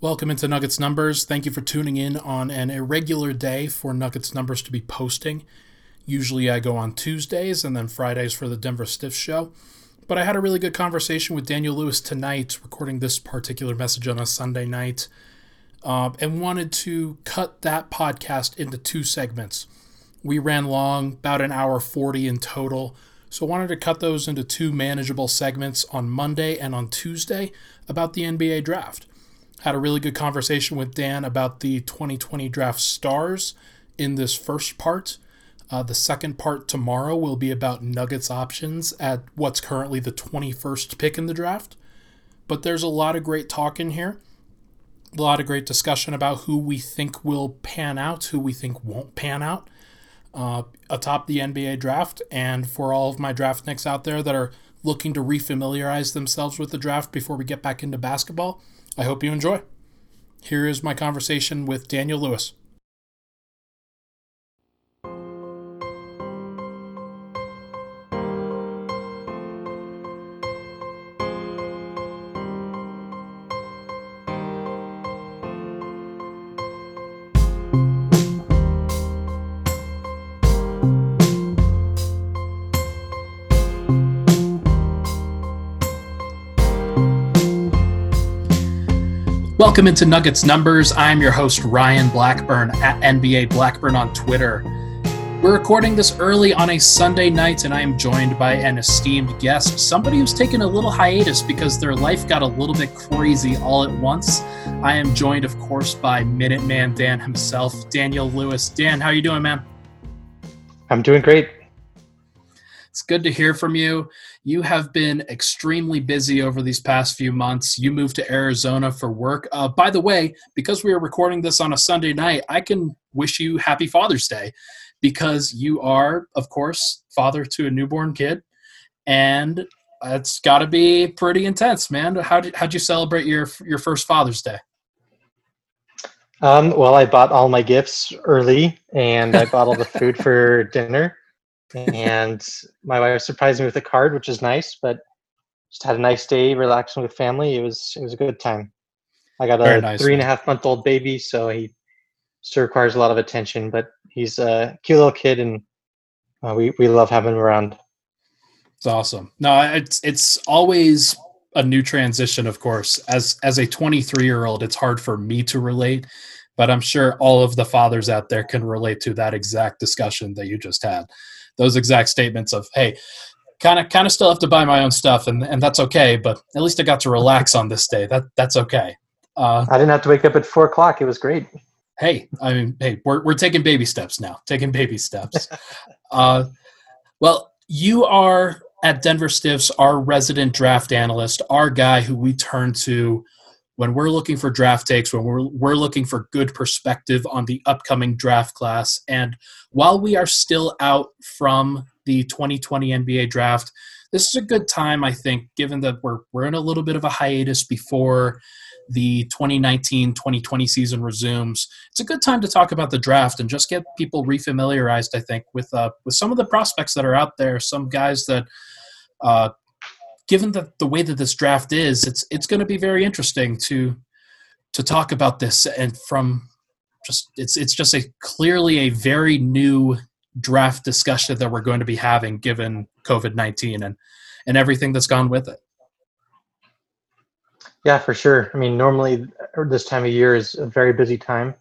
Welcome into Nuggets Numbers. Thank you for tuning in on an irregular day for Nuggets Numbers to be posting. Usually I go on Tuesdays and then Fridays for the Denver Stiff show. But I had a really good conversation with Daniel Lewis tonight, recording this particular message on a Sunday night, uh, and wanted to cut that podcast into two segments. We ran long, about an hour 40 in total. So I wanted to cut those into two manageable segments on Monday and on Tuesday about the NBA draft. Had a really good conversation with Dan about the 2020 draft stars in this first part. Uh, the second part tomorrow will be about Nuggets options at what's currently the 21st pick in the draft. But there's a lot of great talk in here, a lot of great discussion about who we think will pan out, who we think won't pan out uh, atop the NBA draft. And for all of my draft nicks out there that are looking to refamiliarize themselves with the draft before we get back into basketball, I hope you enjoy. Here is my conversation with Daniel Lewis. Welcome into Nuggets Numbers. I'm your host, Ryan Blackburn at NBA Blackburn on Twitter. We're recording this early on a Sunday night, and I am joined by an esteemed guest, somebody who's taken a little hiatus because their life got a little bit crazy all at once. I am joined, of course, by Minuteman Dan himself, Daniel Lewis. Dan, how are you doing, man? I'm doing great. It's good to hear from you. You have been extremely busy over these past few months. You moved to Arizona for work. Uh, by the way, because we are recording this on a Sunday night, I can wish you happy Father's Day because you are, of course, father to a newborn kid. And it's got to be pretty intense, man. How did how'd you celebrate your your first Father's Day? Um, well, I bought all my gifts early, and I bought all the food for dinner and my wife surprised me with a card, which is nice. But just had a nice day, relaxing with family. It was it was a good time. I got a nice, three and a half month old baby, so he still requires a lot of attention. But he's a cute little kid, and uh, we we love having him around. It's awesome. No, it's it's always a new transition. Of course, as as a 23 year old, it's hard for me to relate, but I'm sure all of the fathers out there can relate to that exact discussion that you just had those exact statements of hey kind of kind of still have to buy my own stuff and and that's okay but at least i got to relax on this day. That that's okay. Uh, i didn't have to wake up at four o'clock. It was great. Hey i mean hey we're, we're taking baby steps now taking baby steps. Uh, well you are at denver stiffs our resident draft analyst our guy who we turn to when we're looking for draft takes, when we're, we're looking for good perspective on the upcoming draft class. And while we are still out from the 2020 NBA draft, this is a good time, I think, given that we're, we're in a little bit of a hiatus before the 2019 2020 season resumes. It's a good time to talk about the draft and just get people refamiliarized, I think, with, uh, with some of the prospects that are out there, some guys that uh, given that the way that this draft is, it's it's going to be very interesting to to talk about this and from just it's it's just a clearly a very new draft discussion that we're going to be having given COVID nineteen and and everything that's gone with it. Yeah, for sure. I mean, normally this time of year is a very busy time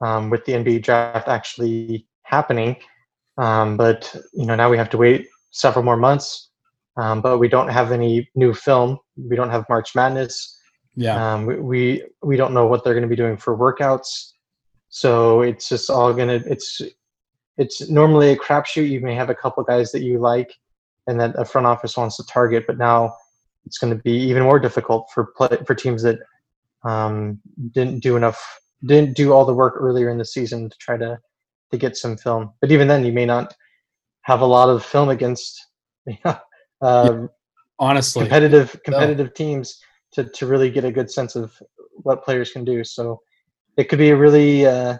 um, with the NBA draft actually happening, um, but you know now we have to wait several more months um, but we don't have any new film. We don't have March Madness. Yeah. Um, we, we, we don't know what they're going to be doing for workouts. So it's just all gonna. It's it's normally a crapshoot. You may have a couple guys that you like, and that a front office wants to target. But now it's going to be even more difficult for play, for teams that um, didn't do enough, didn't do all the work earlier in the season to try to to get some film. But even then, you may not have a lot of film against uh, yeah, honestly competitive competitive no. teams to to really get a good sense of what players can do. So it could be a really uh,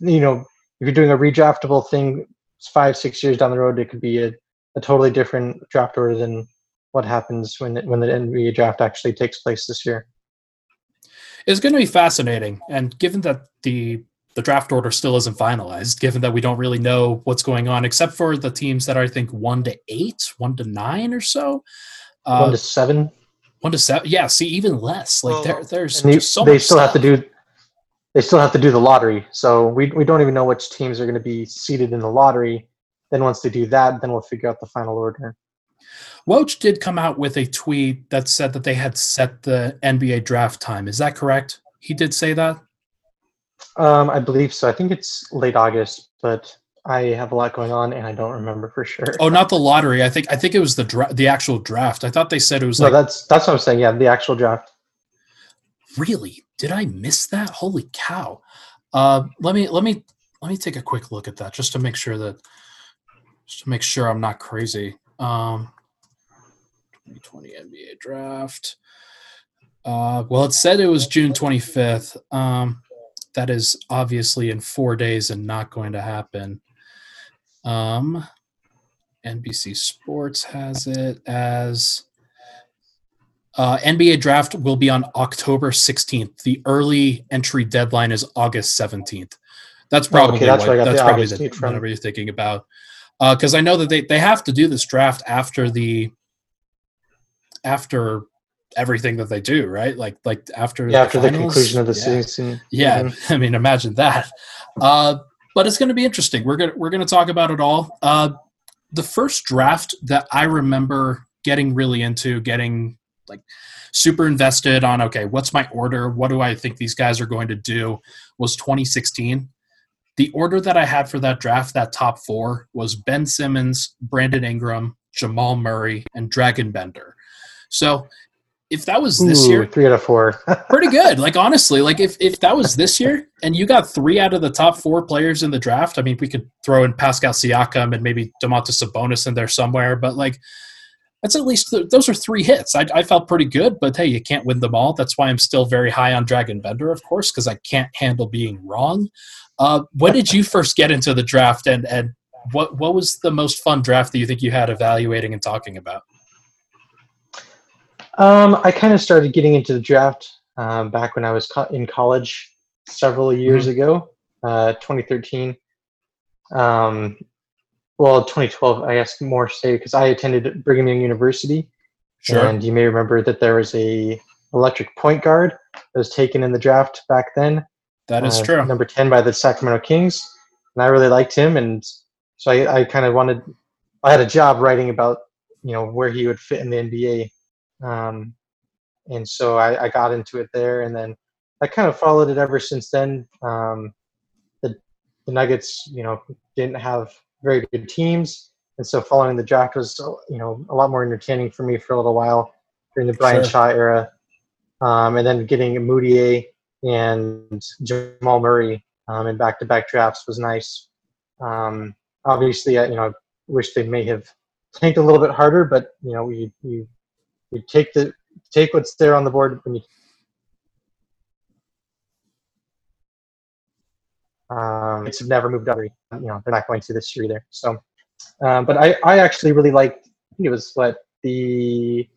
you know if you're doing a redraftable thing five six years down the road, it could be a, a totally different draft order than what happens when when the NBA draft actually takes place this year. It's going to be fascinating, and given that the the draft order still isn't finalized, given that we don't really know what's going on, except for the teams that are, I think, one to eight, one to nine or so. Uh, one to seven. One to seven. Yeah. See, even less. Like well, there, there's they, so they still stuff. have to do. They still have to do the lottery, so we we don't even know which teams are going to be seated in the lottery. Then once they do that, then we'll figure out the final order. Woj did come out with a tweet that said that they had set the NBA draft time. Is that correct? He did say that. Um, I believe so. I think it's late August, but I have a lot going on and I don't remember for sure. Oh, not the lottery. I think I think it was the dra- the actual draft. I thought they said it was no, like that's that's what I'm saying. Yeah, the actual draft. Really? Did I miss that? Holy cow! Uh, let me let me let me take a quick look at that just to make sure that just to make sure I'm not crazy. Um, 2020 NBA draft. Uh, well, it said it was June 25th. Um, that is obviously in four days and not going to happen. Um, NBC Sports has it as uh, NBA draft will be on October 16th. The early entry deadline is August 17th. That's probably okay, that's what, that's probably the, whatever you're thinking about. Because uh, I know that they, they have to do this draft after the after everything that they do, right? Like like after yeah, the after finals, the conclusion of the yeah. season. Yeah, mm-hmm. I mean, imagine that. Uh, but it's going to be interesting. We're gonna we're gonna talk about it all. Uh, the first draft that I remember getting really into, getting like super invested on. Okay, what's my order? What do I think these guys are going to do? Was 2016. The order that I had for that draft, that top four, was Ben Simmons, Brandon Ingram, Jamal Murray, and Dragan Bender. So if that was this Ooh, year, three out of four, pretty good. Like honestly, like if if that was this year and you got three out of the top four players in the draft, I mean, we could throw in Pascal Siakam and maybe Domantas Sabonis in there somewhere, but like that's at least th- those are three hits. I, I felt pretty good, but hey, you can't win them all. That's why I'm still very high on Dragan Bender, of course, because I can't handle being wrong. Uh, when did you first get into the draft, and and what what was the most fun draft that you think you had evaluating and talking about? Um, I kind of started getting into the draft um, back when I was co- in college several years mm-hmm. ago, uh, 2013. Um, well, 2012, I guess more say because I attended Brigham Young University, sure. and you may remember that there was a electric point guard that was taken in the draft back then. That is uh, true. Number 10 by the Sacramento Kings, and I really liked him, and so I, I kind of wanted. I had a job writing about you know where he would fit in the NBA um, and so I, I, got into it there, and then I kind of followed it ever since then. Um, the, the Nuggets, you know, didn't have very good teams, and so following the draft was, you know, a lot more entertaining for me for a little while during the Brian sure. Shaw era, um, and then getting Mudiay and Jamal Murray um, in back-to-back drafts was nice. Um, obviously, I, you know, wish they may have tanked a little bit harder, but you know, we you you take the take what's there on the board when you um, it's never moved up. You know, they're not going to this year either. So, um, but I, I actually really liked. I think it was what the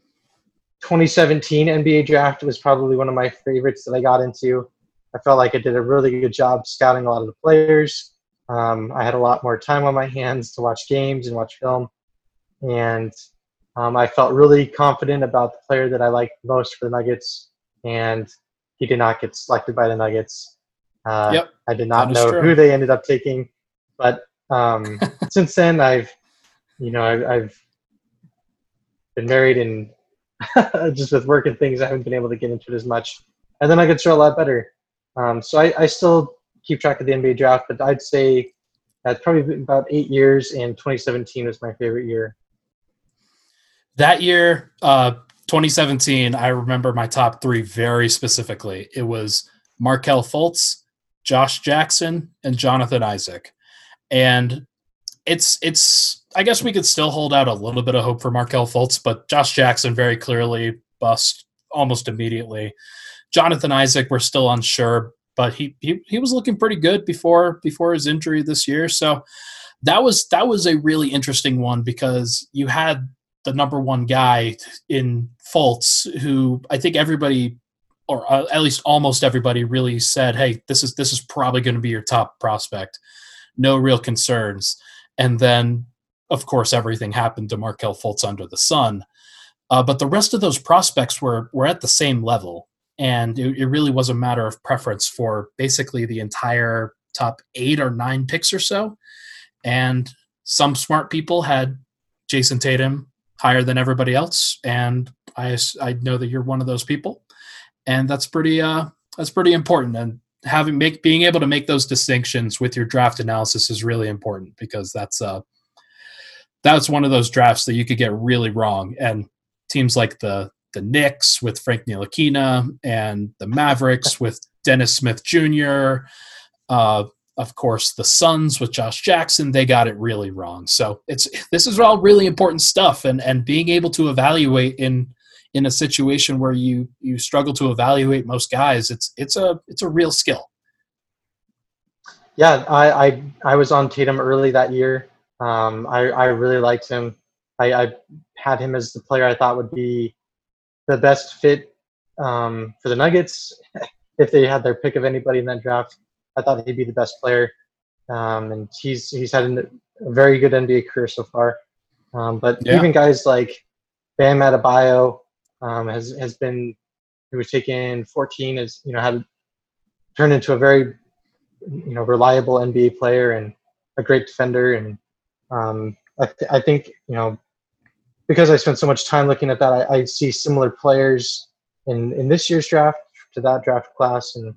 2017 NBA draft was probably one of my favorites that I got into. I felt like I did a really good job scouting a lot of the players. Um, I had a lot more time on my hands to watch games and watch film, and um, I felt really confident about the player that I liked most for the Nuggets, and he did not get selected by the Nuggets. Uh, yep, I did not know true. who they ended up taking, but um, since then I've, you know, I, I've been married and just with work and things, I haven't been able to get into it as much. And then I could throw a lot better. Um, so I, I still keep track of the NBA draft, but I'd say that's probably about eight years, and 2017 was my favorite year that year, uh, 2017, I remember my top three very specifically. It was Markelle Fultz, Josh Jackson, and Jonathan Isaac. And it's it's I guess we could still hold out a little bit of hope for Markelle Fultz, but Josh Jackson very clearly bust almost immediately. Jonathan Isaac, we're still unsure, but he, he he was looking pretty good before before his injury this year. So that was that was a really interesting one because you had the number one guy in Fultz, who I think everybody, or uh, at least almost everybody, really said, "Hey, this is this is probably going to be your top prospect." No real concerns, and then of course everything happened to Markelle Fultz under the sun. Uh, but the rest of those prospects were were at the same level, and it, it really was a matter of preference for basically the entire top eight or nine picks or so. And some smart people had Jayson Tatum higher than everybody else, and I I know that you're one of those people, and that's pretty uh that's pretty important. And having make being able to make those distinctions with your draft analysis is really important because that's uh that's one of those drafts that you could get really wrong and teams like the the Knicks with Frank Ntilikina and the Mavericks with Dennis Smith Jr. Uh, of course, the Suns with Josh Jackson, they got it really wrong. So it's this is all really important stuff, and and being able to evaluate in in a situation where you you struggle to evaluate most guys, it's it's a it's a real skill. Yeah, I I, I was on Tatum early that year. Um, I I really liked him. I, I had him as the player I thought would be the best fit um, for the Nuggets if they had their pick of anybody in that draft. I thought he'd be the best player, um, and he's he's had a very good NBA career so far. Um, but yeah. even guys like Bam Adebayo um, has has been who was taken 14 has you know had turned into a very you know reliable NBA player and a great defender and um, I, th- I think you know because I spent so much time looking at that, I, I, see similar players in, in this year's draft to that draft class, and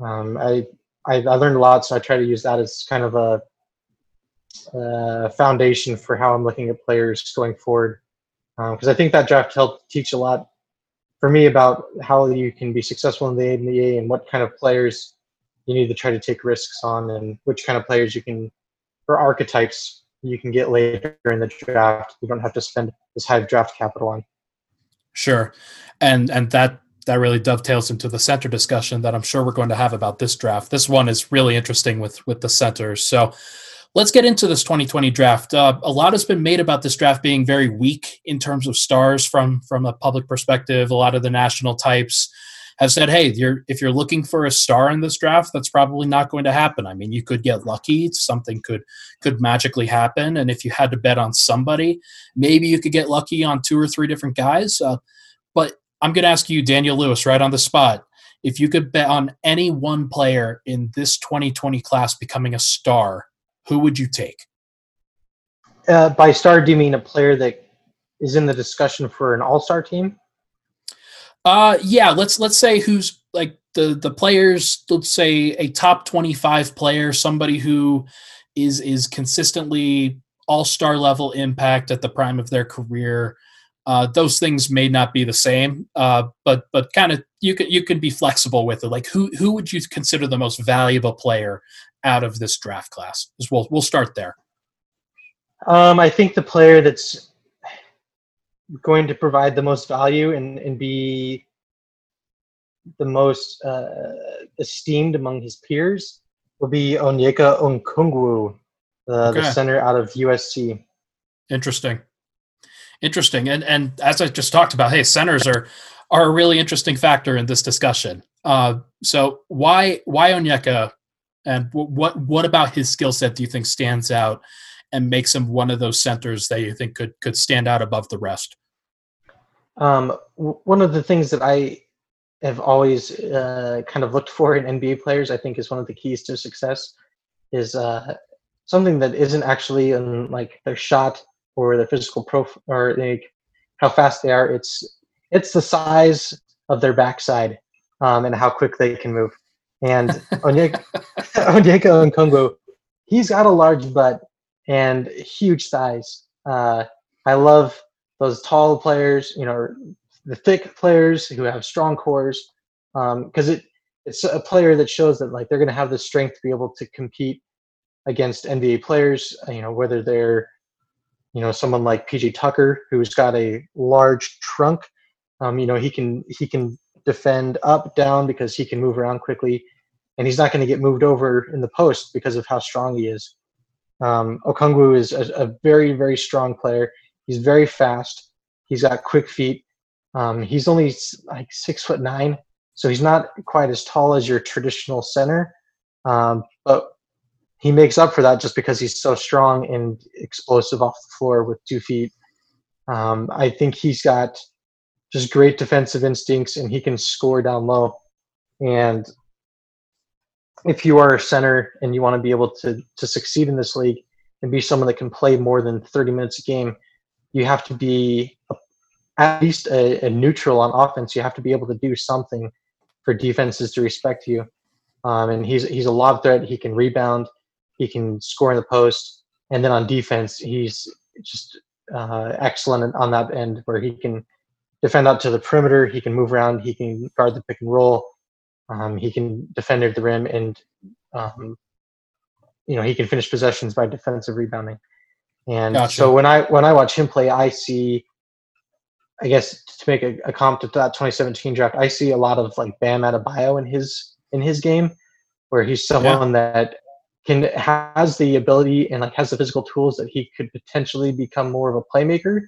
um, I, I, I learned a lot. So I try to use that as kind of a, a foundation for how I'm looking at players going forward, because um, I think that draft helped teach a lot for me about how you can be successful in the NBA and what kind of players you need to try to take risks on, and which kind of players you can, or archetypes you can get later in the draft. You don't have to spend this high draft capital on. Sure, and and that that really dovetails into the center discussion that I'm sure we're going to have about this draft. This one is really interesting with with the centers. So let's get into this 2020 draft. Uh, a lot has been made about this draft being very weak in terms of stars from from a public perspective. A lot of the national types have said, "Hey, you're if you're looking for a star in this draft, that's probably not going to happen." I mean, you could get lucky; something could could magically happen, and if you had to bet on somebody, maybe you could get lucky on two or three different guys. Uh, I'm going to ask you, Daniel Lewis, right on the spot. If you could bet on any one player in this 2020 class becoming a star, who would you take? Uh, by star, do you mean a player that is in the discussion for an all-star team? Uh, yeah. Let's let's say who's like the the players. Let's say a top twenty five player, somebody who is is consistently all star level impact at the prime of their career. Uh, those things may not be the same, uh, but but kind of you can you can be flexible with it. Like who who would you consider the most valuable player out of this draft class? We'll we'll start there. Um, I think the player that's going to provide the most value and, and be the most uh, esteemed among his peers will be Onyeka Okongwu, uh, okay. the center out of USC. Interesting, interesting, and and as I just talked about, hey, centers are are a really interesting factor in this discussion. Uh, so why why Onyeka, and what what about his skill set do you think stands out and makes him one of those centers that you think could could stand out above the rest? Um, w- one of the things that I have always uh, kind of looked for in NBA players, I think, is one of the keys to success, is uh, something that isn't actually in like their shot or their physical profile or like how fast they are. It's it's the size of their backside um, and how quick they can move. And Onyeka, Onyeka Okongwu, he's got a large butt and huge thighs. Uh, I love those tall players, you know, the thick players who have strong cores, because um, it it's a player that shows that like they're going to have the strength to be able to compete against NBA players. You know, whether they're you know someone like PJ Tucker who's got a large trunk. Um, you know, he can he can defend up down because he can move around quickly, and he's not going to get moved over in the post because of how strong he is. Um, Okongwu is a, a, very very strong player. He's very fast. He's got quick feet. Um, he's only like six foot nine, so he's not quite as tall as your traditional center, um, but he makes up for that just because he's so strong and explosive off the floor with two feet. Um, I think he's got just great defensive instincts and he can score down low. And if you are a center and you want to be able to to succeed in this league and be someone that can play more than 30 minutes a game, you have to be at least a, a neutral on offense. You have to be able to do something for defenses to respect you. Um, and he's he's a lob threat. He can rebound. He can score in the post. And then on defense, he's just uh, excellent on that end where he can defend out to the perimeter. He can move around. He can guard the pick and roll. Um, he can defend at the rim, and um, you know he can finish possessions by defensive rebounding. And gotcha. so when I when I watch him play, I see I guess to make a, a comp to that 2017 draft, I see a lot of like Bam Adebayo in his in his game, where he's someone yeah. that can has the ability and like has the physical tools that he could potentially become more of a playmaker.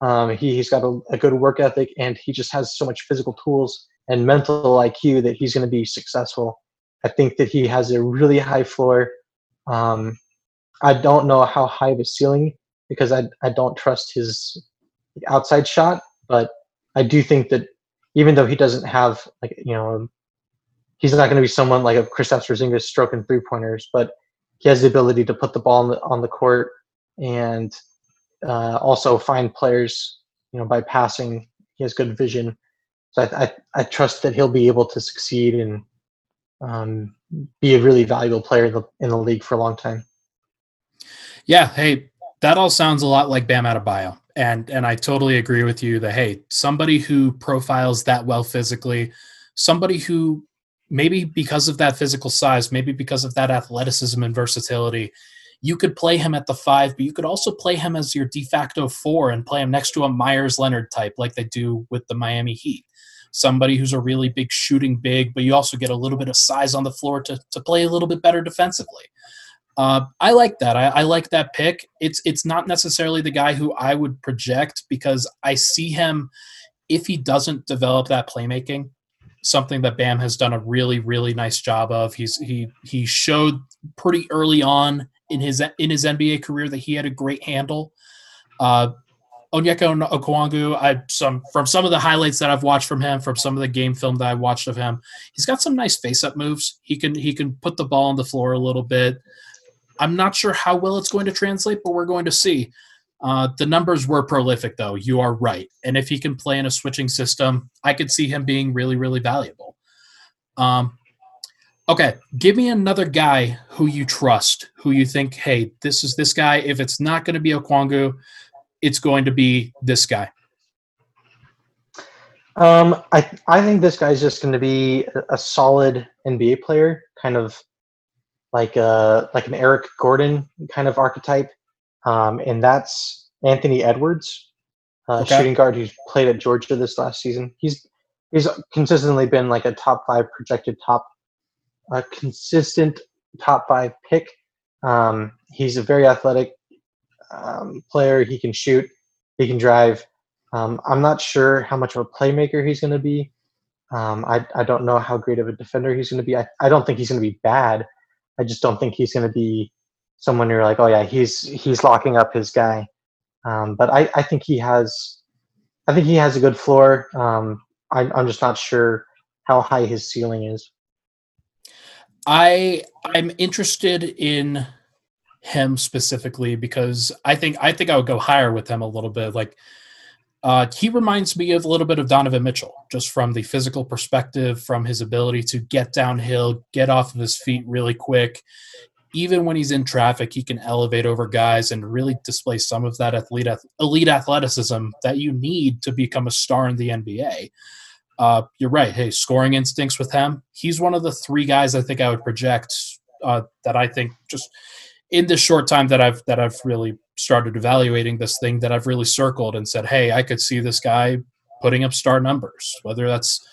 Um, he, he's got a, a good work ethic and he just has so much physical tools and mental IQ that he's going to be successful. I think that he has a really high floor. Um, I don't know how high of a ceiling because I I don't trust his outside shot, but I do think that even though he doesn't have like you know, he's not going to be someone like a Kristaps Porzingis stroking three pointers, but he has the ability to put the ball on the, on the court and uh, also find players, you know, by passing. He has good vision, so I, I, I trust that he'll be able to succeed and um, be a really valuable player in the, in the league for a long time. Yeah, hey, that all sounds a lot like Bam Adebayo and and I totally agree with you that hey, somebody who profiles that well physically, somebody who maybe because of that physical size, maybe because of that athleticism and versatility, you could play him at the five, but you could also play him as your de facto four and play him next to a Meyers Leonard type like they do with the Miami Heat. Somebody who's a really big shooting big, but you also get a little bit of size on the floor to, to play a little bit better defensively. Uh, I like that. I, I, like that pick. It's it's not necessarily the guy who I would project because I see him if he doesn't develop that playmaking, something that Bam has done a really really nice job of. He's he he showed pretty early on in his in his NBA career that he had a great handle. Uh, Onyeka Okongwu, I some from some of the highlights that I've watched from him, from some of the game film that I watched of him, he's got some nice face up moves. He can he can put the ball on the floor a little bit. I'm not sure how well it's going to translate, but we're going to see. Uh, the numbers were prolific, though. You are right. And if he can play in a switching system, I could see him being really, really valuable. Um, okay, give me another guy who you trust, who you think, hey, this is this guy. If it's not going to be Okongwu, it's going to be this guy. Um, I I think this guy's just going to be a solid NBA player, kind of like a uh, like an Eric Gordon kind of archetype, um, and that's Anthony Edwards, uh, okay. shooting guard who's played at Georgia this last season. He's he's consistently been like a top five projected top, a consistent top five pick. Um, he's a very athletic um, player. He can shoot. He can drive. Um, I'm not sure how much of a playmaker he's going to be. Um, I, I don't know how great of a defender he's going to be. I, I don't think he's going to be bad. I just don't think he's going to be someone you're like, oh yeah, he's he's locking up his guy. Um, but I, I think he has, I think he has a good floor. Um, I, I'm just not sure how high his ceiling is. I I'm interested in him specifically because I think I think I would go higher with him a little bit. Like uh, he reminds me of a little bit of Donovan Mitchell, just from the physical perspective, from his ability to get downhill, get off of his feet really quick. Even when he's in traffic, he can elevate over guys and really display some of that elite, elite athleticism that you need to become a star in the NBA. Uh, you're right. Hey, scoring instincts with him. He's one of the three guys I think I would project uh, that I think just in this short time that I've that I've really started evaluating this thing that I've really circled and said, hey, I could see this guy putting up star numbers, whether that's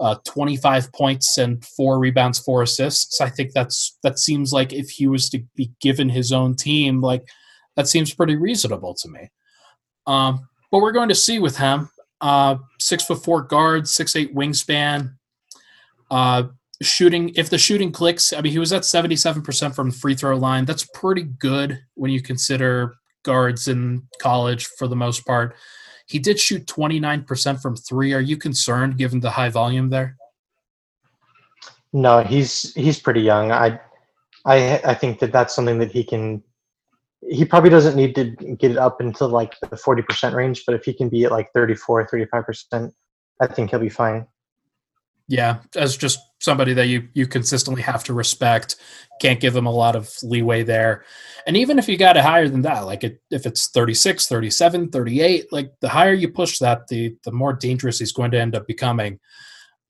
uh, 25 points and four rebounds, four assists. I think that's that seems like if he was to be given his own team, like that seems pretty reasonable to me. Um, but we're going to see with him. Uh, six foot four guard, six eight wingspan. Uh, shooting, if the shooting clicks, I mean, he was at 77% from free throw line. That's pretty good when you consider guards in college for the most part. He did shoot 29% from three. Are you concerned given the high volume there? No, he's he's pretty young. I I I think that that's something that he can he probably doesn't need to get it up into like the 40% range, but if he can be at like 34, 35%, I think he'll be fine. Yeah, as just somebody that you you consistently have to respect, can't give him a lot of leeway there. And even if you got it higher than that, like it, if it's 36, 37, 38, like the higher you push that, the the more dangerous he's going to end up becoming.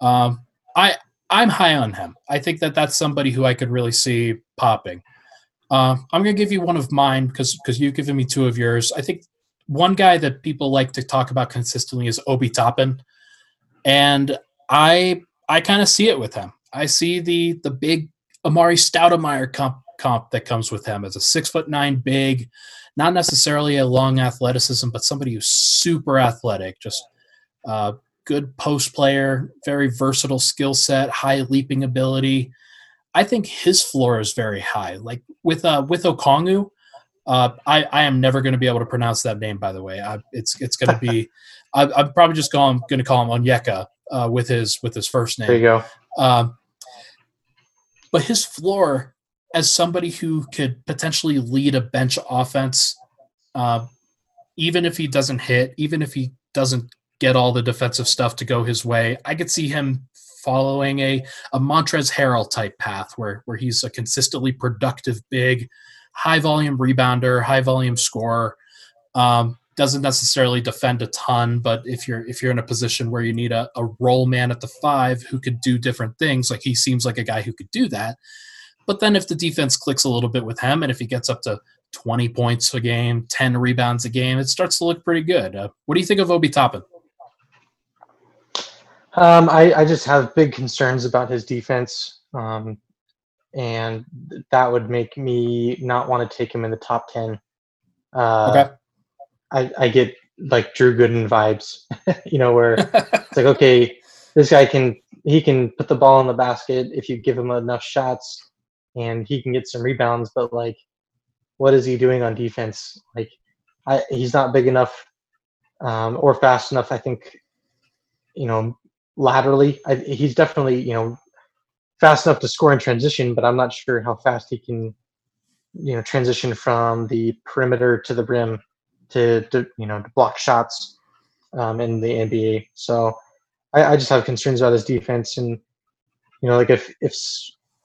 Um, I I'm high on him. I think that that's somebody who I could really see popping. Uh, I'm going to give you one of mine because because you've given me two of yours. I think one guy that people like to talk about consistently is Obi Toppin, and I I kind of see it with him. I see the the big Amar'e Stoudemire comp comp that comes with him as a six foot nine big, not necessarily a long athleticism, but somebody who's super athletic, just uh, good post player, very versatile skill set, high leaping ability. I think his floor is very high. Like with uh, with Okongu, uh, I, I am never going to be able to pronounce that name. By the way, I, it's it's going to be. I, am probably just going to call him Onyeka uh, with his with his first name. There you go. Um, but his floor, as somebody who could potentially lead a bench offense, uh, even if he doesn't hit, even if he doesn't get all the defensive stuff to go his way, I could see him following a a Montrezl Harrell type path where where he's a consistently productive big, high volume rebounder, high volume scorer. Um, doesn't necessarily defend a ton, but if you're if you're in a position where you need a, a role man at the five who could do different things, like he seems like a guy who could do that. But then if the defense clicks a little bit with him, and if he gets up to 20 points a game, 10 rebounds a game, it starts to look pretty good. Uh, what do you think of Obi Toppin? Um, I, I just have big concerns about his defense. Um, and that would make me not want to take him in the top 10. Uh, okay. I, I get like Drew Gooden vibes, you know, where it's like, okay, this guy can he can put the ball in the basket if you give him enough shots, and he can get some rebounds. But like, what is he doing on defense? Like, I, he's not big enough um, or fast enough. I think, you know, laterally, I, he's definitely you know fast enough to score in transition, but I'm not sure how fast he can, you know, transition from the perimeter to the rim to, to you know to block shots um, in the NBA. So I, I, just have concerns about his defense, and you know, like if if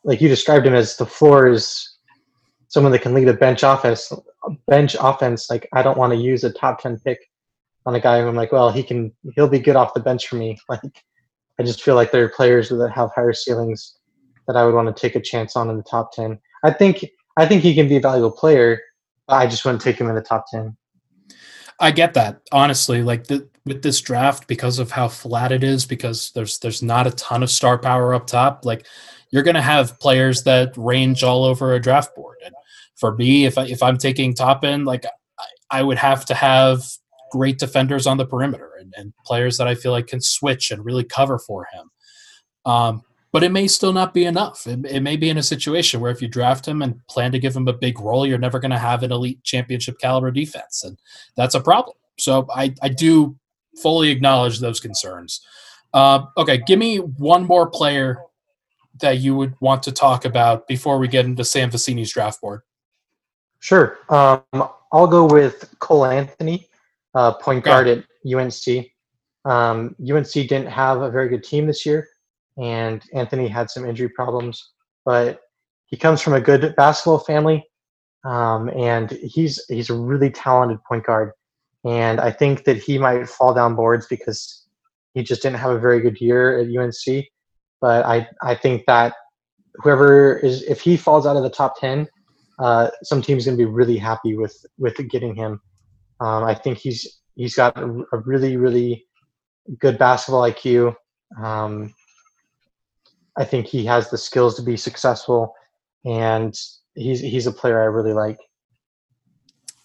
like you described him as the floor is someone that can lead a bench offense, bench offense. Like I don't want to use a top ten pick on a guy who I'm like, well, he can he'll be good off the bench for me. Like I just feel like there are players that have higher ceilings that I would want to take a chance on in the top ten. I think I think he can be a valuable player. But I just wouldn't take him in the top ten. I get that honestly. Like the, with this draft, because of how flat it is, because there's there's not a ton of star power up top. Like you're going to have players that range all over a draft board. And for me, if I, if I'm taking top end, like I, I would have to have great defenders on the perimeter and, and, players that I feel like can switch and really cover for him. Um, but it may still not be enough. It, it, may be in a situation where if you draft him and plan to give him a big role, you're never going to have an elite championship caliber defense, and that's a problem. So I, I do fully acknowledge those concerns. Uh, okay, give me one more player that you would want to talk about before we get into Sam Vecenie's draft board. Sure. Um, I'll go with Cole Anthony, uh, point guard at UNC. Um, UNC didn't have a very good team this year and Anthony had some injury problems. But he comes from a good basketball family, um, and he's he's a really talented point guard. And I think that he might fall down boards because he just didn't have a very good year at UNC. But I I think that whoever is if he falls out of the top ten, uh, some team's going to be really happy with with getting him. Um, I think he's he's got a, a really really good basketball IQ. Um, I think he has the skills to be successful, and he's he's a player I really like.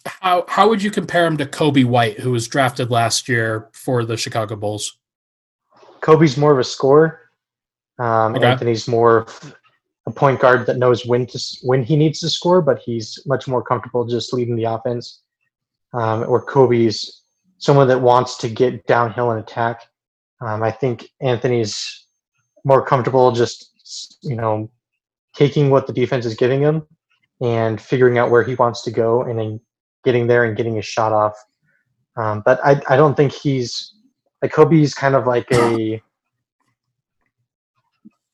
How how would you compare him to Coby White, who was drafted last year for the Chicago Bulls? Coby's more of a scorer. Um, okay. Anthony's more a point guard that knows when to when he needs to score, but he's much more comfortable just leading the offense. Um, or Coby's someone that wants to get downhill and attack. Um, I think Anthony's more comfortable just you know taking what the defense is giving him and figuring out where he wants to go and then getting there and getting his shot off. Um, but I I don't think he's like Coby's kind of like a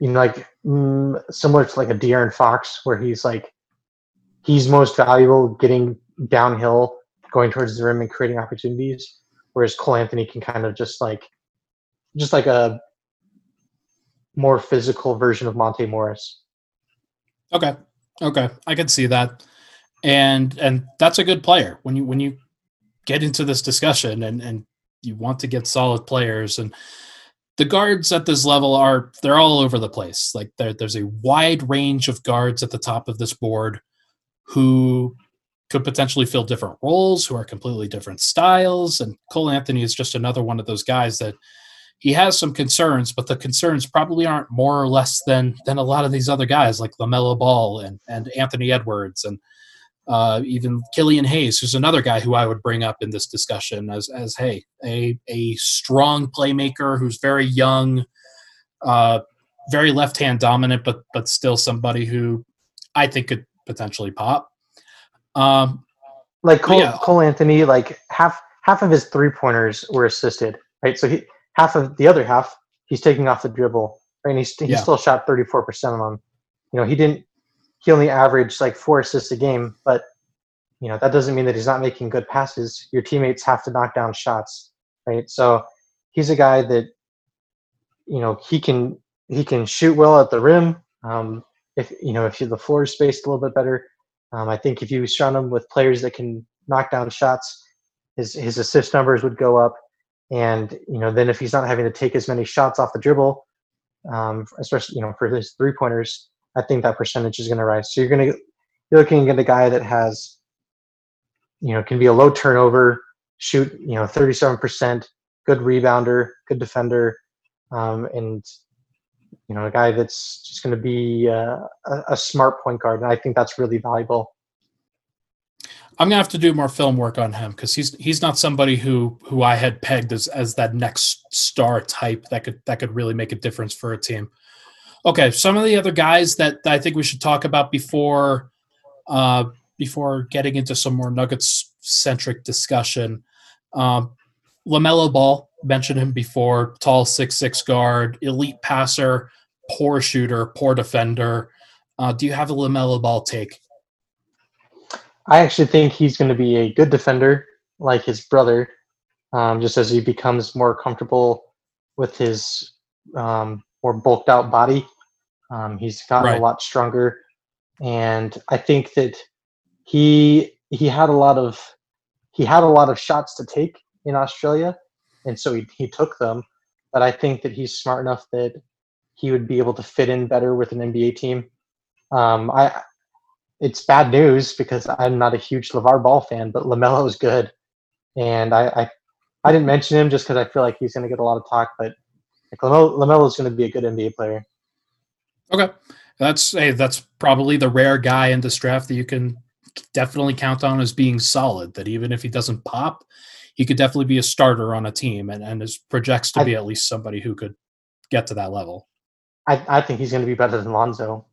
you know like mm, similar to like a De'Aaron Fox where he's like he's most valuable getting downhill, going towards the rim and creating opportunities, whereas Cole Anthony can kind of just like just like a more physical version of Monte Morris. Okay. Okay. I can see that. And and that's a good player. When you when you get into this discussion and and you want to get solid players and the guards at this level are they're all over the place. Like there's a wide range of guards at the top of this board who could potentially fill different roles, who are completely different styles. And Cole Anthony is just another one of those guys that he has some concerns, but the concerns probably aren't more or less than than a lot of these other guys like LaMelo Ball and and Anthony Edwards and uh, even Killian Hayes, who's another guy who I would bring up in this discussion as as hey a a strong playmaker who's very young, uh, very left hand dominant, but but still somebody who I think could potentially pop. Um, like Cole, yeah. Cole Anthony, like half half of his three pointers were assisted, right? So he half of the other half he's taking off the dribble? And he's he yeah. still shot thirty four percent of them. You know, he didn't he only averaged like four assists a game, but you know that doesn't mean that he's not making good passes. Your teammates have to knock down shots, right? So he's a guy that you know he can he can shoot well at the rim. Um, if you know if the floor is spaced a little bit better, um, I think if you surround him with players that can knock down shots, his his assist numbers would go up. And you know then if he's not having to take as many shots off the dribble, um, especially you know for his three pointers, I think that percentage is going to rise. So you're going to you're looking at a guy that has, you know, can be a low turnover, shoot, you know, 37%, good rebounder, good defender, um, and you know, a guy that's just going to be uh, a, a smart point guard, and I think that's really valuable. I'm gonna have to do more film work on him because he's he's not somebody who who I had pegged as as that next star type that could that could really make a difference for a team. Okay, some of the other guys that I think we should talk about before uh, before getting into some more Nuggets centric discussion. Um, LaMelo Ball mentioned him before. Tall six six guard, elite passer, poor shooter, poor defender. Uh, do you have a LaMelo Ball take? I actually think he's going to be a good defender, like his brother, um, just as he becomes more comfortable with his um, more bulked out body. Um, he's gotten right. a lot stronger, and I think that he he had a lot of he had a lot of shots to take in Australia, and so he he took them. But I think that he's smart enough that he would be able to fit in better with an NBA team. Um, I it's bad news because I'm not a huge LeVar Ball fan, but LaMelo is good, and I, I I didn't mention him just because I feel like he's going to get a lot of talk, but like LaMelo is going to be a good NBA player. Okay, that's hey, that's probably the rare guy in this draft that you can definitely count on as being solid. That even if he doesn't pop, he could definitely be a starter on a team, and and is projects to I, be at least somebody who could get to that level. I I think he's going to be better than Lonzo.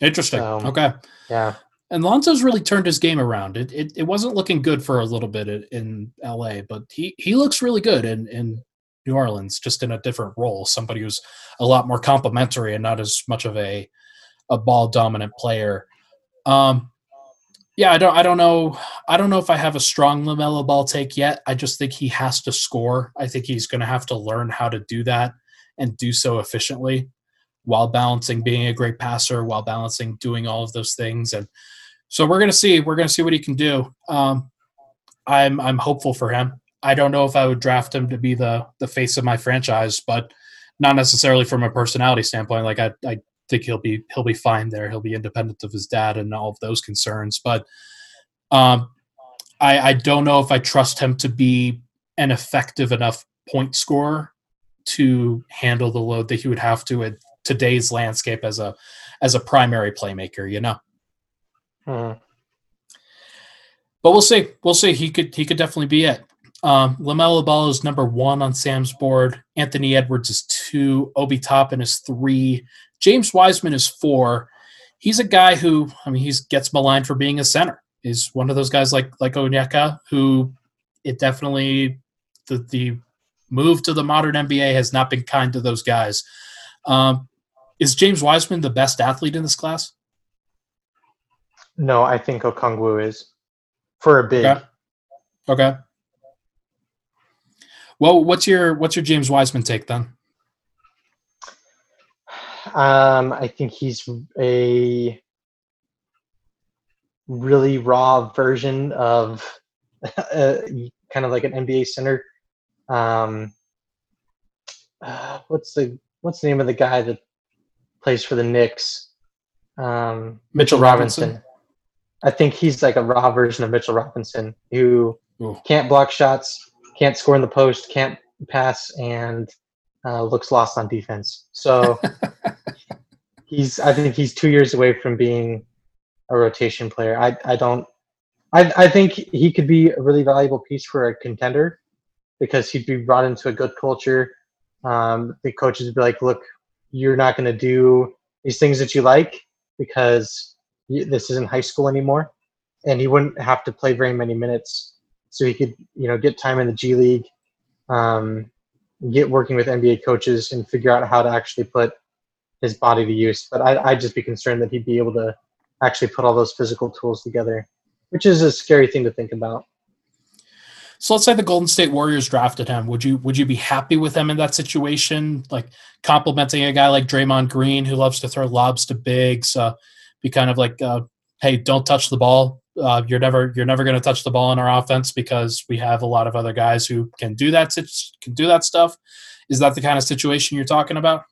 Interesting. Okay. Yeah. And Lonzo's really turned his game around. It, it, it wasn't looking good for a little bit in LA, but he, he looks really good in, in New Orleans, just in a different role. Somebody who's a lot more complimentary and not as much of a a ball dominant player. Um, yeah, I don't I don't know I don't know if I have a strong LaMelo Ball take yet. I just think he has to score. I think he's going to have to learn how to do that and do so efficiently while balancing being a great passer, while balancing doing all of those things. And so we're going to see we're going to see what he can do. Um, I'm I'm hopeful for him. I don't know if I would draft him to be the the face of my franchise, but not necessarily from a personality standpoint. Like I, I think he'll be he'll be fine there. He'll be independent of his dad and all of those concerns. But um, I, I don't know if I trust him to be an effective enough point scorer to handle the load that he would have to at today's landscape as a as a primary playmaker. You know. Hmm. But we'll see. We'll see. He could he could definitely be it. Um, LaMelo Ball is number one on Sam's board. Anthony Edwards is two. Obi Toppin is three. James Wiseman is four. He's a guy who, I mean, he gets maligned for being a center. Is one of those guys like like Onyeka who it definitely the the move to the modern NBA has not been kind to those guys. Um, is James Wiseman the best athlete in this class? No, I think Okongwu is for a big. Okay. okay. Well, what's your what's your James Wiseman take then? Um, I think he's a really raw version of uh, kind of like an NBA center. Um, uh, what's the what's the name of the guy that plays for the Knicks? Um, Mitchell Robinson. Robinson. I think he's like a raw version of Mitchell Robinson who Ooh. can't block shots, can't score in the post, can't pass, and uh, looks lost on defense. So he's I think he's two years away from being a rotation player. I I don't I I think he could be a really valuable piece for a contender because he'd be brought into a good culture. Um, the coaches would be like, look, you're not going to do these things that you like because this isn't high school anymore, and he wouldn't have to play very many minutes, so he could you know get time in the G League. Um, get working with NBA coaches and figure out how to actually put his body to use. But I, I'd just be concerned that he'd be able to actually put all those physical tools together, which is a scary thing to think about. So let's say the Golden State Warriors drafted him. Would you would you be happy with him in that situation? Like complimenting a guy like Draymond Green who loves to throw lobs to bigs, uh, be kind of like, uh, hey, don't touch the ball. Uh, you're never you're never going to touch the ball in our offense because we have a lot of other guys who can do that can do that stuff. Is that the kind of situation you're talking about?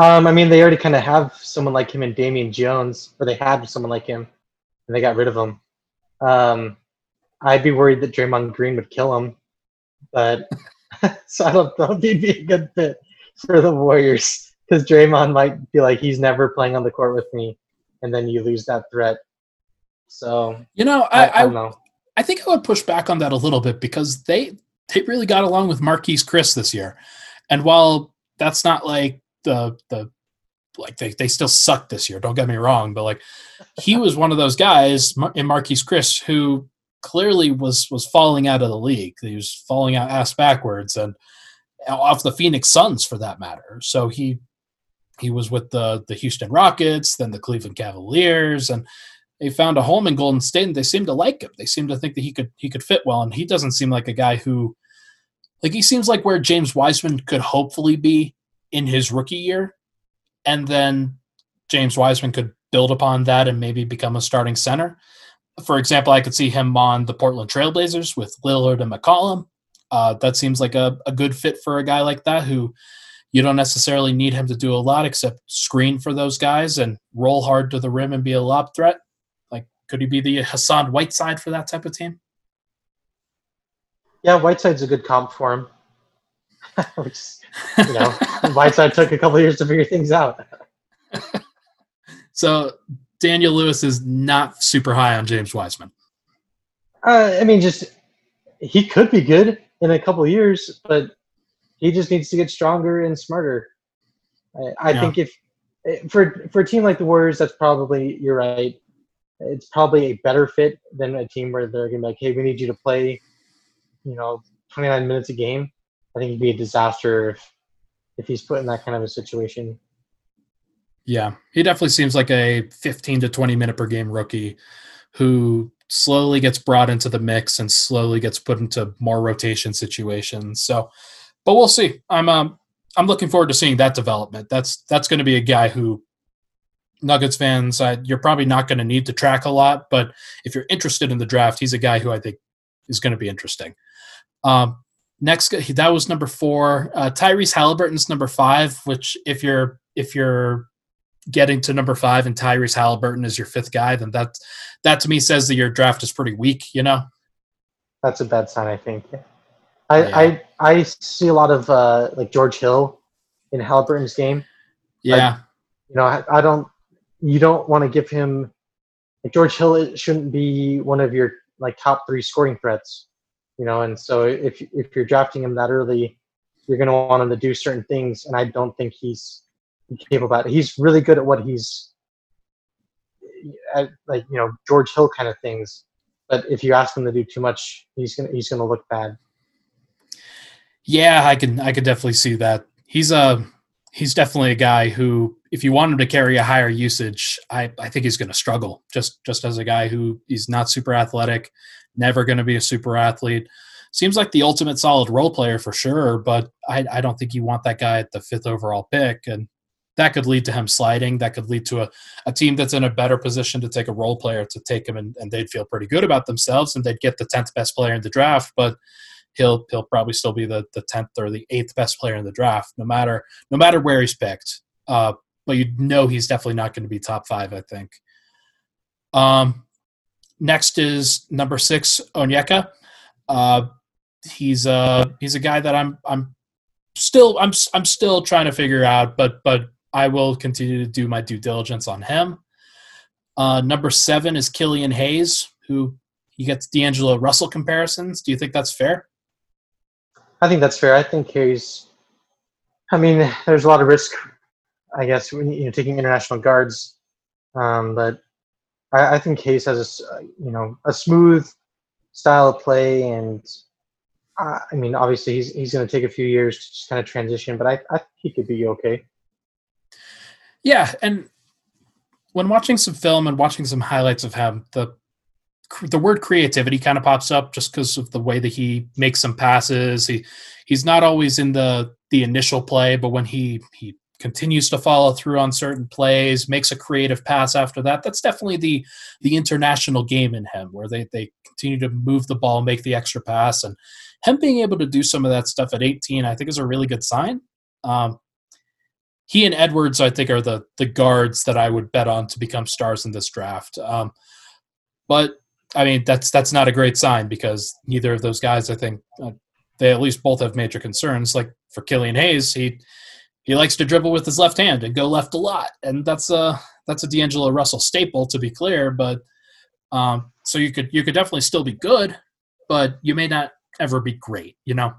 Um, I mean, they already kind of have someone like him and Damian Jones, or they had someone like him, and they got rid of him. Um, I'd be worried that Draymond Green would kill him, but so I don't know if he'd be a good fit for the Warriors because Draymond might be like he's never playing on the court with me, and then you lose that threat. So you know, I, I, I don't know. I think I would push back on that a little bit because they they really got along with Marquese Chriss this year, and while that's not like the the like they, they still suck this year. Don't get me wrong, but like he was one of those guys in Marquese Chriss who clearly was was falling out of the league. He was falling out ass backwards and uh, off the Phoenix Suns for that matter. So he he was with the the Houston Rockets, then the Cleveland Cavaliers, and they found a home in Golden State and they seem to like him. They seem to think that he could he could fit well, and he doesn't seem like a guy who like he seems like where James Wiseman could hopefully be in his rookie year, and then James Wiseman could build upon that and maybe become a starting center. For example, I could see him on the Portland Trailblazers with Lillard and McCollum. Uh, that seems like a, a good fit for a guy like that who you don't necessarily need him to do a lot except screen for those guys and roll hard to the rim and be a lob threat. Like, could he be the Hassan Whiteside for that type of team? Yeah, Whiteside's a good comp for him. Which, you know, Whiteside took a couple years to figure things out. so Daniel Lewis is not super high on James Wiseman. Uh, I mean, just he could be good in a couple years, but he just needs to get stronger and smarter. I, I yeah. think if for for a team like the Warriors, that's probably you're right it's probably a better fit than a team where they're gonna be like, hey, we need you to play, you know, 29 minutes a game. I think it'd be a disaster if if he's put in that kind of a situation. Yeah, he definitely seems like a 15 to 20 minute per game rookie who slowly gets brought into the mix and slowly gets put into more rotation situations. So, but we'll see. I'm um I'm looking forward to seeing that development. That's that's going to be a guy who Nuggets fans, uh, you're probably not going to need to track a lot, but if you're interested in the draft, he's a guy who I think is going to be interesting. Um, next, that was number four. Uh, Tyrese Haliburton's number five. Which, if you're if you're getting to number five and Tyrese Haliburton is your fifth guy, then that that to me says that your draft is pretty weak. You know, that's a bad sign. I think. I yeah. I, I see a lot of uh, like George Hill in Haliburton's game. Yeah. Like, you know, I, I don't you don't want to give him like George Hill shouldn't be one of your like top three scoring threats, you know. And so if if you're drafting him that early, you're going to want him to do certain things, and I don't think he's capable it. He's really good at what he's at, like you know George Hill kind of things, but if you ask him to do too much, he's gonna he's gonna look bad. Yeah, I can I can definitely see that. He's a he's definitely a guy who, if you want him to carry a higher usage, I, I think he's to struggle. Just just as a guy who he's not super athletic, never to be a super athlete. Seems like the ultimate solid role player for sure, but I, I don't think you want that guy at the fifth overall pick, and that could lead to him sliding. That could lead to a, a team that's in a better position to take a role player to take him, and, and they'd feel pretty good about themselves, and they'd get the tenth best player in the draft, but he'll he'll probably still be the the tenth or the eighth best player in the draft, no matter no matter where he's picked. Uh, but you know he's definitely not going to be top five. I think. Um, next is number six, Onyeka. Uh, he's a he's a guy that I'm I'm still I'm I'm still trying to figure out, but but I will continue to do my due diligence on him. Uh, number seven is Killian Hayes, who he gets D'Angelo Russell comparisons. Do you think that's fair? I think that's fair. I think he's. I mean, there's a lot of risk, I guess, when you know taking international guards, um, but I, I think Hayes has a you know a smooth style of play, and uh, I mean, obviously he's he's going to take a few years to just kind of transition, but I I think he could be okay. Yeah, and when watching some film and watching some highlights of him, the the word creativity kind of pops up just because of the way that he makes some passes. He he's not always in the the initial play, but when he he continues to follow through on certain plays, makes a creative pass after that. That's definitely the the international game in him, where they they continue to move the ball, make the extra pass, and him being able to do some of that stuff at 18, I think is a really good sign. Um, he and Edwards, I think, are the the guards that I would bet on to become stars in this draft. Um, but I mean, that's that's not a great sign because neither of those guys, I think, uh, they at least both have major concerns. Like for Killian Hayes, he he likes to dribble with his left hand and go left a lot, and that's a that's a D'Angelo Russell staple to be clear. But um, so you could you could definitely still be good, but you may not ever be great. You know.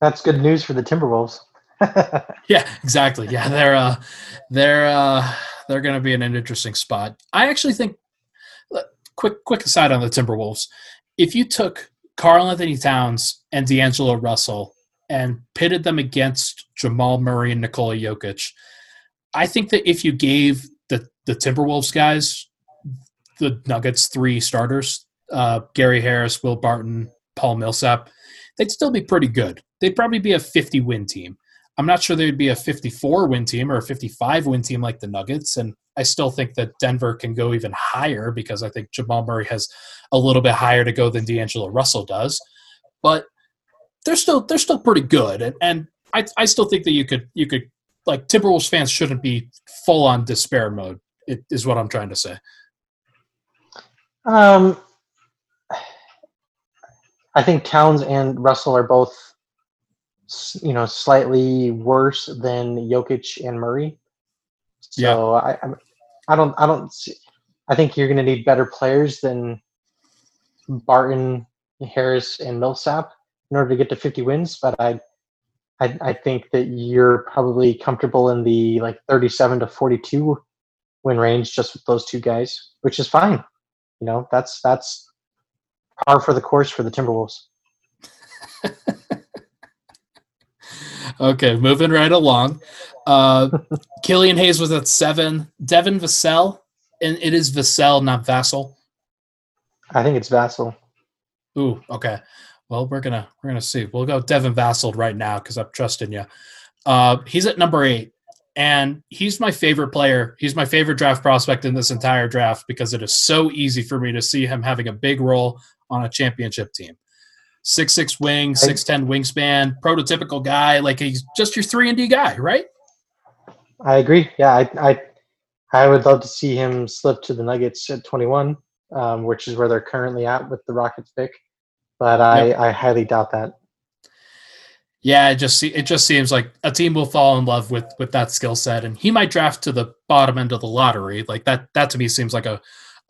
That's good news for the Timberwolves. yeah, exactly. Yeah, they're uh, they're uh, they're going to be in an interesting spot. I actually think quick quick aside on the Timberwolves. If you took Karl-Anthony Towns and D'Angelo Russell and pitted them against Jamal Murray and Nikola Jokic, I think that if you gave the the Timberwolves guys the Nuggets three starters, uh, Gary Harris, Will Barton, Paul Millsap, they'd still be pretty good. They'd probably be a 50 win team. I'm not sure they'd be a 54 win team or a 55 win team like the Nuggets. And I still think that Denver can go even higher because I think Jamal Murray has a little bit higher to go than D'Angelo Russell does. But they're still they're still pretty good. And, and I, I still think that you could you could like Timberwolves fans shouldn't be full on despair mode. It is what I'm trying to say. Um, I think Towns and Russell are both you know, slightly worse than Jokic and Murray. So yeah. I, I don't, I don't, see, I think you're going to need better players than Barton, Harris, and Millsap in order to get to 50 wins. But I, I, I think that you're probably comfortable in the like 37 to 42 win range just with those two guys, which is fine. You know, that's that's par for the course for the Timberwolves. Okay, moving right along. Uh, Killian Hayes was at seven. Devin Vassell, and it is Vassell, not Vassell. I think it's Vassell. Ooh, okay. Well, we're gonna we're gonna see. We'll go Devin Vassell right now because I'm trusting you. Uh, he's at number eight, and he's my favorite player. He's my favorite draft prospect in this entire draft because it is so easy for me to see him having a big role on a championship team. Six six wing, six ten wingspan, prototypical guy. Like he's just your three and D guy, right? I agree. Yeah, I, I I would love to see him slip to the Nuggets at 21, um, which is where they're currently at with the Rockets pick. But I, yep. I highly doubt that. Yeah, it just it just seems like a team will fall in love with with that skill set, and he might draft to the bottom end of the lottery. Like that, that to me seems like a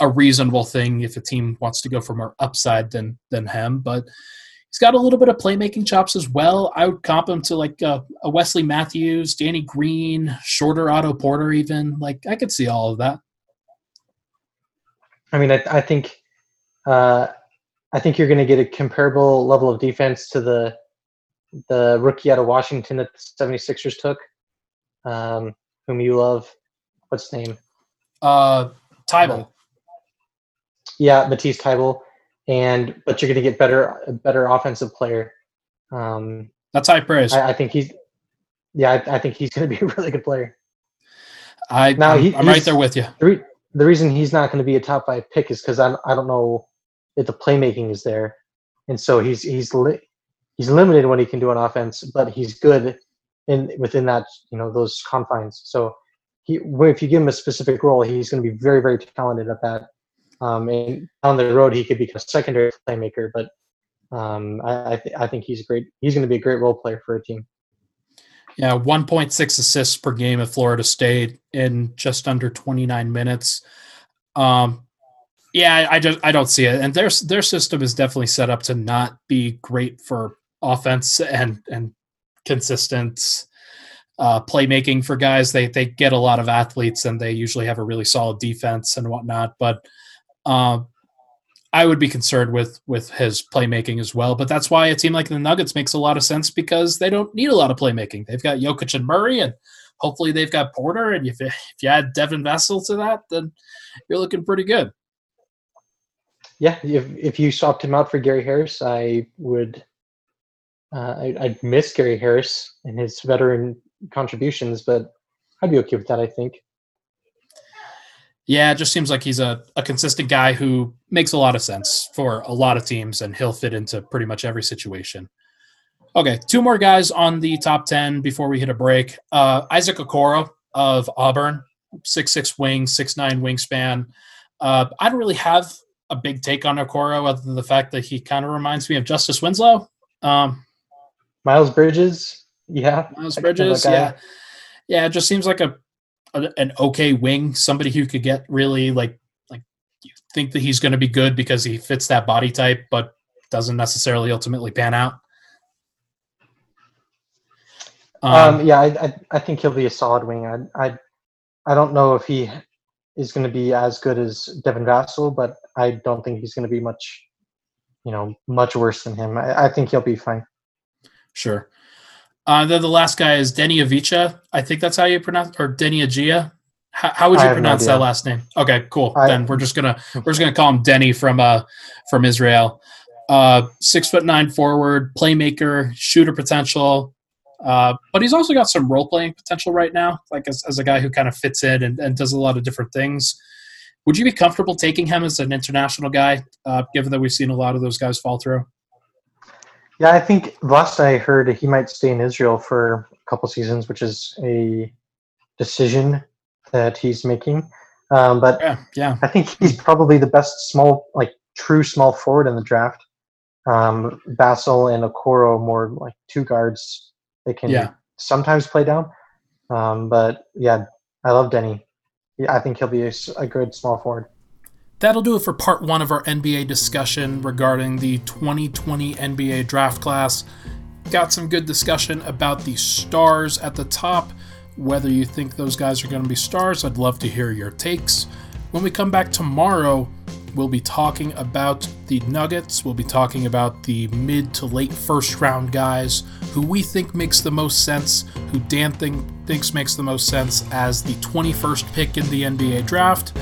a reasonable thing if a team wants to go for more upside than than him. But he's got a little bit of playmaking chops as well. I would comp him to like a, a Wesley Matthews, Danny Green, shorter Otto Porter, even. Like I could see all of that. I mean, I, I think, uh, I think you're going to get a comparable level of defense to the the rookie out of Washington that the 76ers took, um, whom you love. What's his name? Uh, Thybulle. Yeah, Matisse Thybulle and but you're going to get better a better offensive player. Um, That's high praise. I, I think he's yeah, I, I, think he's going to be a really good player. I now I'm, he, I'm right there with you. The, re, the reason he's not going to be a top five pick is because I I don't know if the playmaking is there, and so he's he's li- he's limited what he can do on offense, but he's good in within that you know those confines. So he if you give him a specific role, he's going to be very very talented at that. Um, and down the road, he could become a secondary playmaker. But um, I, I, th- I think he's a great. He's going to be a great role player for a team. Yeah, 1.6 assists per game at Florida State in just under 29 minutes. Um, yeah, I just I don't see it, and their their system is definitely set up to not be great for offense and and consistent uh, playmaking for guys. They they get a lot of athletes, and they usually have a really solid defense and whatnot. But uh, I would be concerned with with his playmaking as well. But that's why a team like the Nuggets makes a lot of sense because they don't need a lot of playmaking. They've got Jokic and Murray, and hopefully they've got Porter. And if if you add Devin Vassell to that, then you're looking pretty good. Yeah, if if you swapped him out for Gary Harris, I would. Uh, I, I'd miss Gary Harris and his veteran contributions, but I'd be okay with that. I think. Yeah, it just seems like he's a, a consistent guy who makes a lot of sense for a lot of teams, and he'll fit into pretty much every situation. Okay, two more guys on the top 10 before we hit a break. Uh, Isaac Okoro of Auburn, six six wing, six nine wingspan. Uh, I don't really have a big take on Okoro other than the fact that he kind of reminds me of Justice Winslow. Um, Miles Bridges, yeah. Miles Bridges, yeah. Yeah, it just seems like a an okay wing, somebody who could get really like like you think that he's going to be good because he fits that body type, but doesn't necessarily ultimately pan out. Um, um, yeah, I, I, I think he'll be a solid wing. I I I don't know if he is going to be as good as Devin Vassell, but I don't think he's going to be much, you know, much worse than him. I, I think he'll be fine. Sure. Uh, then the last guy is Deni Avdija. I think that's how you pronounce, or Deni Agia. How, how would you pronounce no that last name? Okay, cool. I, then we're just gonna we're just gonna call him Deni from uh from Israel. Uh, six foot nine forward, playmaker, shooter potential. Uh, but he's also got some role playing potential right now, like as, as a guy who kind of fits in and, and does a lot of different things. Would you be comfortable taking him as an international guy, uh, given that we've seen a lot of those guys fall through? Yeah, I think last I heard he might stay in Israel for a couple seasons, which is a decision that he's making. Um, but yeah, yeah, I think he's probably the best small, like true small forward in the draft. Um, Vassell and Okoro more like two guards. They can yeah. sometimes play down. Um, but yeah, I love Deni. Yeah, I think he'll be a, a good small forward. That'll do it for part one of our NBA discussion regarding the 2020 NBA draft class. Got some good discussion about the stars at the top, whether you think those guys are going to be stars. I'd love to hear your takes. When we come back tomorrow, we'll be talking about the Nuggets. We'll be talking about the mid to late first round guys who we think makes the most sense, who Dan think, thinks makes the most sense as the 21st pick in the NBA draft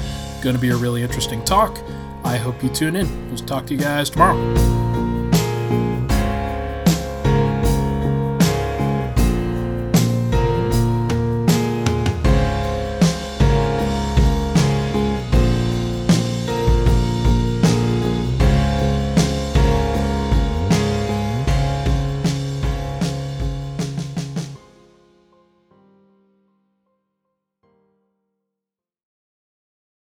going to be a really interesting talk. I hope you tune in. We'll talk to you guys tomorrow.